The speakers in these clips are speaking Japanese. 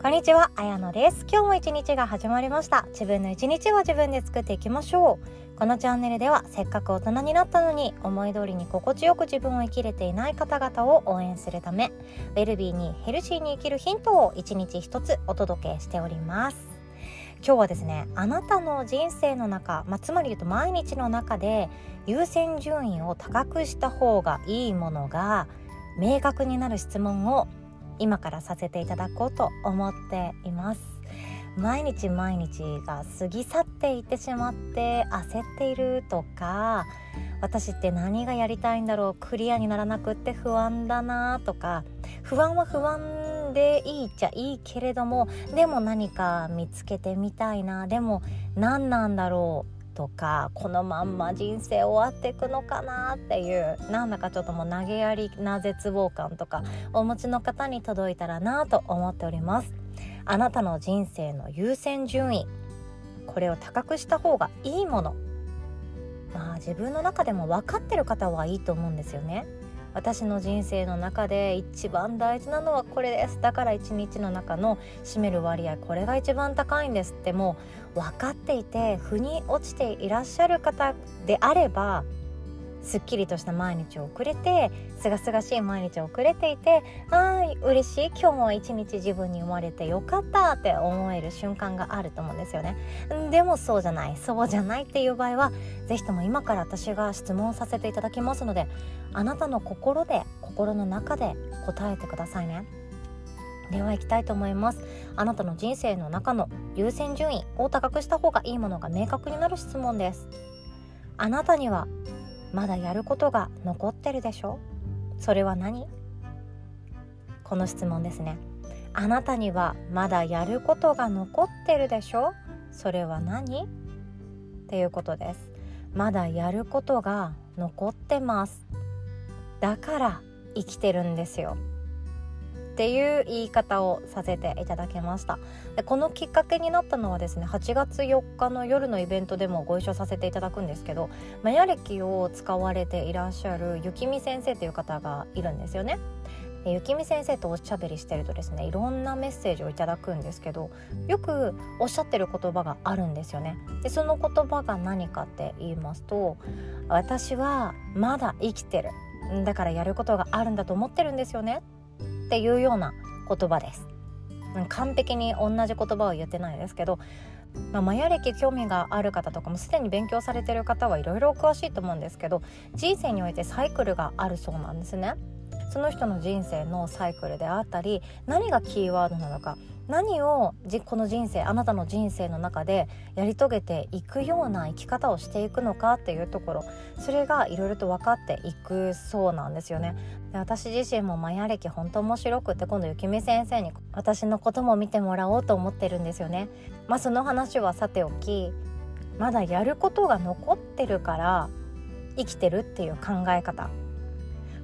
こんにちは、あやのです。今日も一日が始まりました。自分の一日は自分で作っていきましょう。このチャンネルではせっかく大人になったのに思い通りに心地よく自分を生きれていない方々を応援するためウェルビーにヘルシーに生きるヒントを一日一つお届けしております。今日はですねあなたの人生の中、まあ、つまり言うと毎日の中で優先順位を高くした方がいいものが明確になる質問を今からさせていただこうと思っています。毎日毎日が過ぎ去っていってしまって焦っているとか私って何がやりたいんだろうクリアにならなくって不安だなとか不安は不安でいいっちゃいいけれどもでも何か見つけてみたいなでも何なんだろうとかこのまんま人生終わっていくのかなっていうなんだかちょっともう投げやりな絶望感とかお持ちの方に届いたらなと思っております。あなたの人生の優先順位これを高くした方がいいもの。まあ自分の中でも分かってる方はいいと思うんですよね私の人生の中で一番大事なのはこれです。だから一日の中の占める割合これが一番高いんですってもう分かっていて腑に落ちていらっしゃる方であればすっきりとした毎日を送れてすがすがしい毎日を送れていてはい嬉しい今日も一日自分に生まれてよかったって思える瞬間があると思うんですよね。でもそうじゃないそうじゃないっていう場合は是非とも今から私が質問させていただきますのであなたの心で心の中で答えてくださいね。では行きたいと思います。あなたの人生の中の優先順位を高くした方がいいものが明確になる質問です。あなたにはまだやることが残ってるでしょ？それは何？この質問ですね。あなたにはまだやることが残ってるでしょ？それは何？っていうことです。まだやることが残ってます。だから生きてるんですよ。っていう言い方をさせていただきました。でこのきっかけになったのはですね8月4日の夜のイベントでもご一緒させていただくんですけどマヤ歴を使われていらっしゃる雪見先生という方がいるんですよね。雪見先生とおしゃべりしてるとですねいろんなメッセージをいただくんですけどよくおっしゃってる言葉があるんですよね。でその言葉が何かって言いますと私はまだ生きてる。だからやることがあるんだと思ってるんですよね。っていうような言葉です完璧に同じ言葉を言ってないですけど、まあ、マヤ歴興味がある方とかもすでに勉強されてる方はいろいろ詳しいと思うんですけど人生においてサイクルがあるそうなんですね。その人の人生のサイクルであったり何がキーワードなのか何をこの人生あなたの人生の中でやり遂げていくような生き方をしていくのかっていうところそれがいろいろと分かっていくそうなんですよね。で私自身もマヤ歴本当面白くって今度雪見先生に私のことも見てもらおうと思ってるんですよね。まあその話はさておきまだやることが残ってるから生きてるっていう考え方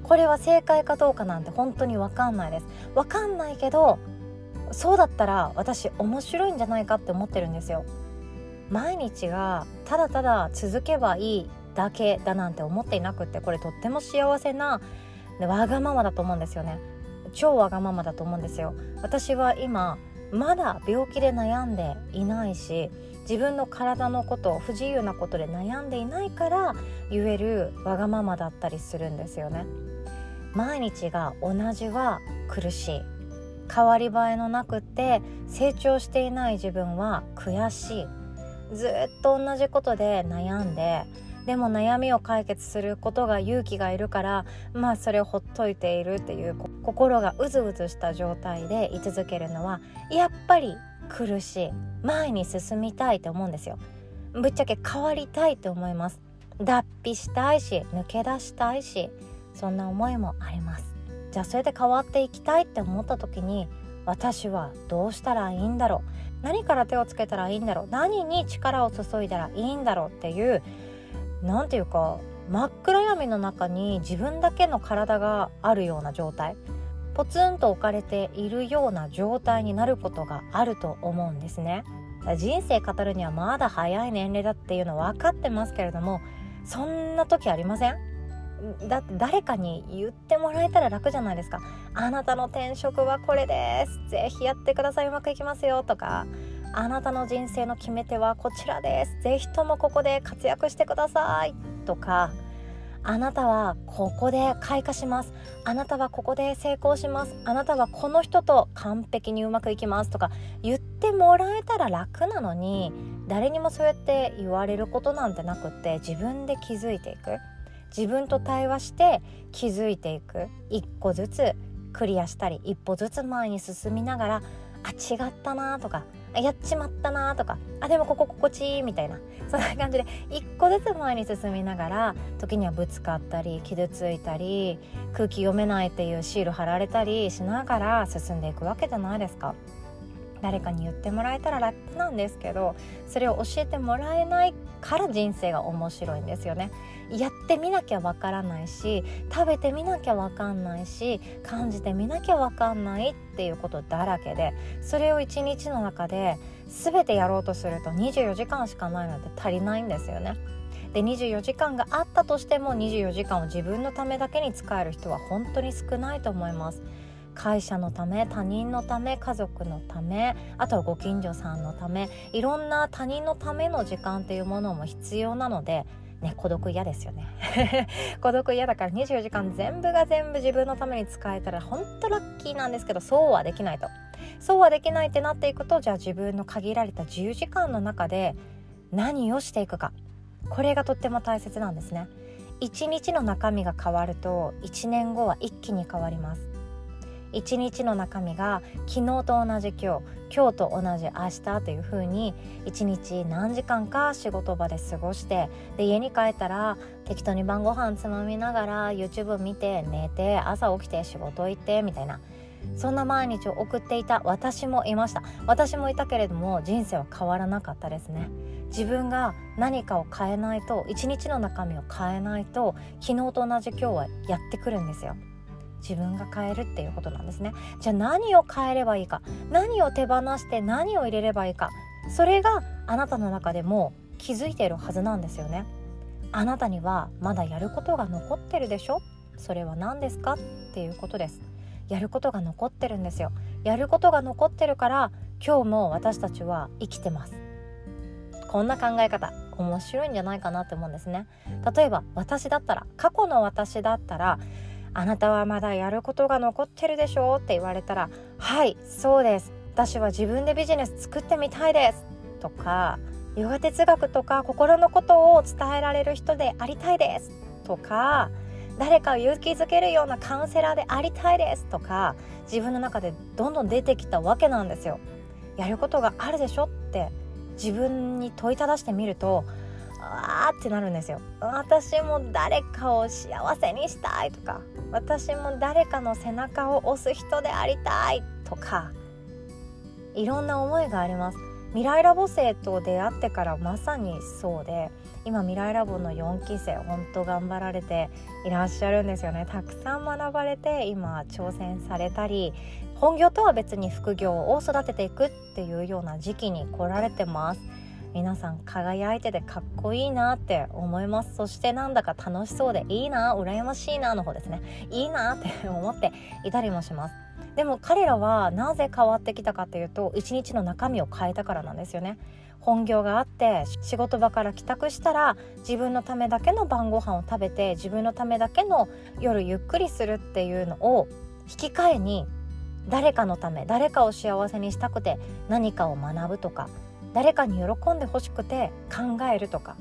これは正解かどうかなんて本当に分かんないです分かんないけどそうだったら私面白いんじゃないかって思ってるんですよ。毎日がただただ続けばいいだけだなんて思っていなくってこれとっても幸せなわがままだと思うんですよね。超わがままだと思うんですよ。私は今まだ病気で悩んでいないし自分の体のこと不自由なことで悩んでいないから言えるわがままだったりするんですよね。毎日が同じは苦しい。変わり映えのなくて成長していない自分は悔しい。ずっと同じことで悩んででも悩みを解決することが勇気がいるからまあそれをほっといているっていう心がうずうずした状態で居続けるのはやっぱり苦しい。前に進みたいと思うんですよ。ぶっちゃけ変わりたいと思います。脱皮したいし抜け出したいしそんな思いもあります。じゃあそれで変わっていきたいって思った時に私はどうしたらいいんだろう？何から手をつけたらいいんだろう？何に力を注いだらいいんだろうっていう何て言うか真っ暗闇の中に自分だけの体があるような状態。ポツンと置かれているような状態になることがあると思うんですね。人生語るにはまだ早い年齢だっていうの分かってますけれどもそんな時ありません？だ誰かに言ってもらえたら楽じゃないですか。あなたの転職はこれです。ぜひやってください。うまくいきますよ。とか。あなたの人生の決め手はこちらです。ぜひともここで活躍してください。とか。あなたはここで開花します。あなたはここで成功します。あなたはこの人と完璧にうまくいきます。とか。言ってもらえたら楽なのに誰にもそうやって言われることなんてなくって自分で気づいていく。自分と対話して気づいていく一個ずつクリアしたり一歩ずつ前に進みながらあ違ったなとかやっちまったなとかあでもここ心地いいみたいなそんな感じで一個ずつ前に進みながら時にはぶつかったり傷ついたり空気読めないっていうシール貼られたりしながら進んでいくわけじゃないですか。誰かに言ってもらえたら楽なんですけどそれを教えてもらえないから人生が面白いんですよね。やってみなきゃわからないし食べてみなきゃわかんないし感じてみなきゃわかんないっていうことだらけでそれを一日の中で全てやろうとすると24時間しかないので足りないんですよね。で24時間があったとしても24時間を自分のためだけに使える人は本当に少ないと思います。会社のため他人のため家族のためあとはご近所さんのためいろんな他人のための時間っていうものも必要なのでね、孤独嫌ですよね。孤独嫌だから24時間全部が全部自分のために使えたら本当ラッキーなんですけどそうはできないと。そうはできないってなっていくとじゃあ自分の限られた自由時間の中で何をしていくか。これがとっても大切なんですね。1日の中身が変わると1年後は一気に変わります。一日の中身が昨日と同じ今日今日と同じ明日という風に一日何時間か仕事場で過ごしてで家に帰ったら適当に晩ご飯つまみながら YouTube 見て寝て朝起きて仕事行ってみたいなそんな毎日を送っていた私もいました。私もいたけれども人生は変わらなかったですね。自分が何かを変えないと一日の中身を変えないと昨日と同じ今日はやってくるんですよ。自分が変えるっていうことなんですね。じゃあ何を変えればいいか。何を手放して何を入れればいいか。それがあなたの中でも気づいているはずなんですよね。あなたにはまだやることが残ってるでしょ？それは何ですか？っていうことです。やることが残ってるんですよ。やることが残ってるから今日も私たちは生きてます。こんな考え方。面白いんじゃないかなって思うんですね。例えば私だったら過去の私だったらあなたはまだやることが残ってるでしょ？って言われたらはいそうです。私は自分でビジネス作ってみたいですとかヨガ哲学とか心のことを伝えられる人でありたいですとか誰かを勇気づけるようなカウンセラーでありたいですとか自分の中でどんどん出てきたわけなんですよ。やることがあるでしょ？って自分に問いただしてみるとあーってなるんですよ私も誰かを幸せにしたいとか私も誰かの背中を押す人でありたいとかいろんな思いがあります。未来ラボ生と出会ってからまさにそうで今未来ラボの4期生本当頑張られていらっしゃるんですよね。たくさん学ばれて今挑戦されたり本業とは別に副業を育てていくっていうような時期に来られてます。皆さん輝いててかっこいいなって思います。そしてなんだか楽しそうでいいな羨ましいなの方ですね。いいなって思っていたりもします。でも彼らはなぜ変わってきたかっていうと一日の中身を変えたからなんですよね。本業があって仕事場から帰宅したら自分のためだけの晩ご飯を食べて自分のためだけの夜ゆっくりするっていうのを引き換えに誰かのため誰かを幸せにしたくて何かを学ぶとか誰かに喜んでほしくて考えるとか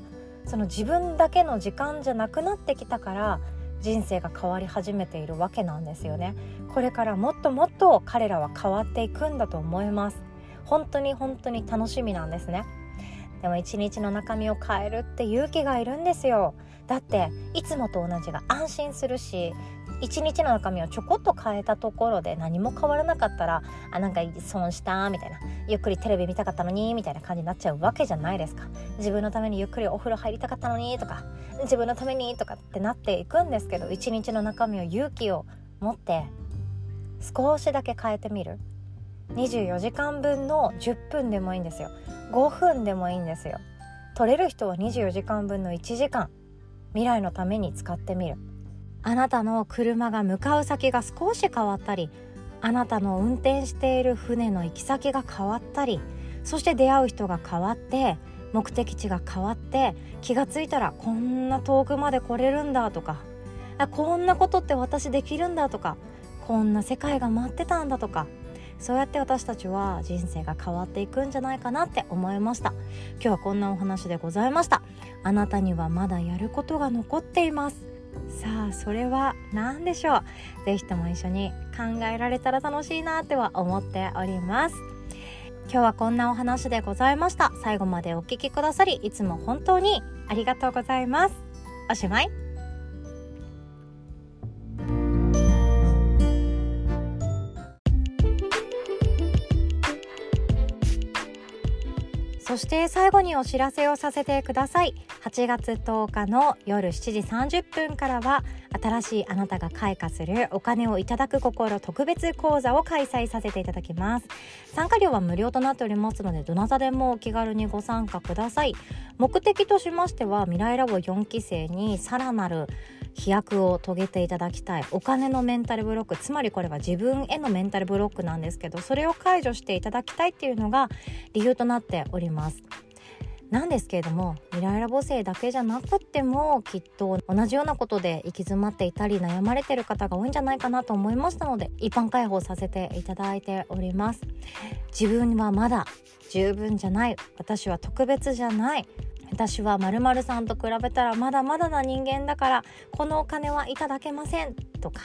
その自分だけの時間じゃなくなってきたから人生が変わり始めているわけなんですよね。これからもっともっと彼らは変わっていくんだと思います。本当に本当に楽しみなんですね。でも一日の中身を変えるって勇気がいるんですよ。だっていつもと同じが安心するし一日の中身をちょこっと変えたところで何も変わらなかったらあなんか損したみたいなゆっくりテレビ見たかったのにみたいな感じになっちゃうわけじゃないですか。自分のためにゆっくりお風呂入りたかったのにとか自分のためにとかってなっていくんですけど一日の中身を勇気を持って少しだけ変えてみる。24時間分の10分でもいいんですよ。5分でもいいんですよ。取れる人は24時間分の1時間。未来のために使ってみる。あなたの車が向かう先が少し変わったりあなたの運転している船の行き先が変わったりそして出会う人が変わって目的地が変わって気がついたらこんな遠くまで来れるんだとかこんなことって私できるんだとかこんな世界が待ってたんだとかそうやって私たちは人生が変わっていくんじゃないかなって思いました。今日はこんなお話でございました。あなたにはまだやることが残っています。さあそれは何でしょう？是非とも一緒に考えられたら楽しいなっては思っております。今日はこんなお話でございました。最後までお聴きくださりいつも本当にありがとうございます。おしまい。そして最後にお知らせをさせてください。8月10日の夜7時30分からは新しいあなたが開花するお金をいただく心特別講座を開催させていただきます。参加料は無料となっておりますのでどなたでもお気軽にご参加ください。目的としましては未来ラボ4期生にさらなる飛躍を遂げていただきたい。お金のメンタルブロックつまりこれは自分へのメンタルブロックなんですけどそれを解除していただきたいっていうのが理由となっております。なんですけれども未来ラボ生だけじゃなくってもきっと同じようなことで行き詰まっていたり悩まれてる方が多いんじゃないかなと思いましたので一般開放させていただいております。自分はまだ十分じゃない。私は特別じゃない。私はまるさんと比べたらまだまだな人間だからこのお金はいただけません。とか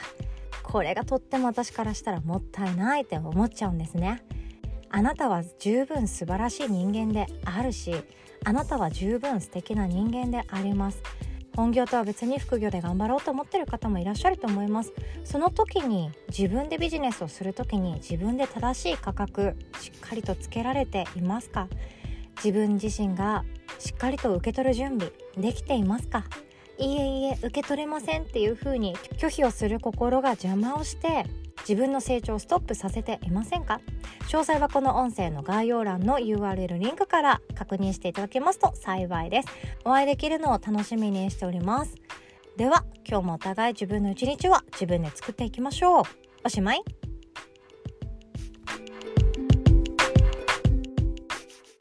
これがとっても私からしたらもったいないって思っちゃうんですね。あなたは十分素晴らしい人間であるしあなたは十分素敵な人間であります。本業とは別に副業で頑張ろうと思ってる方もいらっしゃると思います。その時に自分でビジネスをする時に自分で正しい価格しっかりとつけられていますか自分自身がしっかりと受け取る準備できていますか？いえいえ受け取れませんっていう風に拒否をする心が邪魔をして自分の成長をストップさせていませんか？詳細はこの音声の概要欄の URL リンクから確認していただけますと幸いです。お会いできるのを楽しみにしております。では今日もお互い自分の一日は自分で作っていきましょう。おしまい。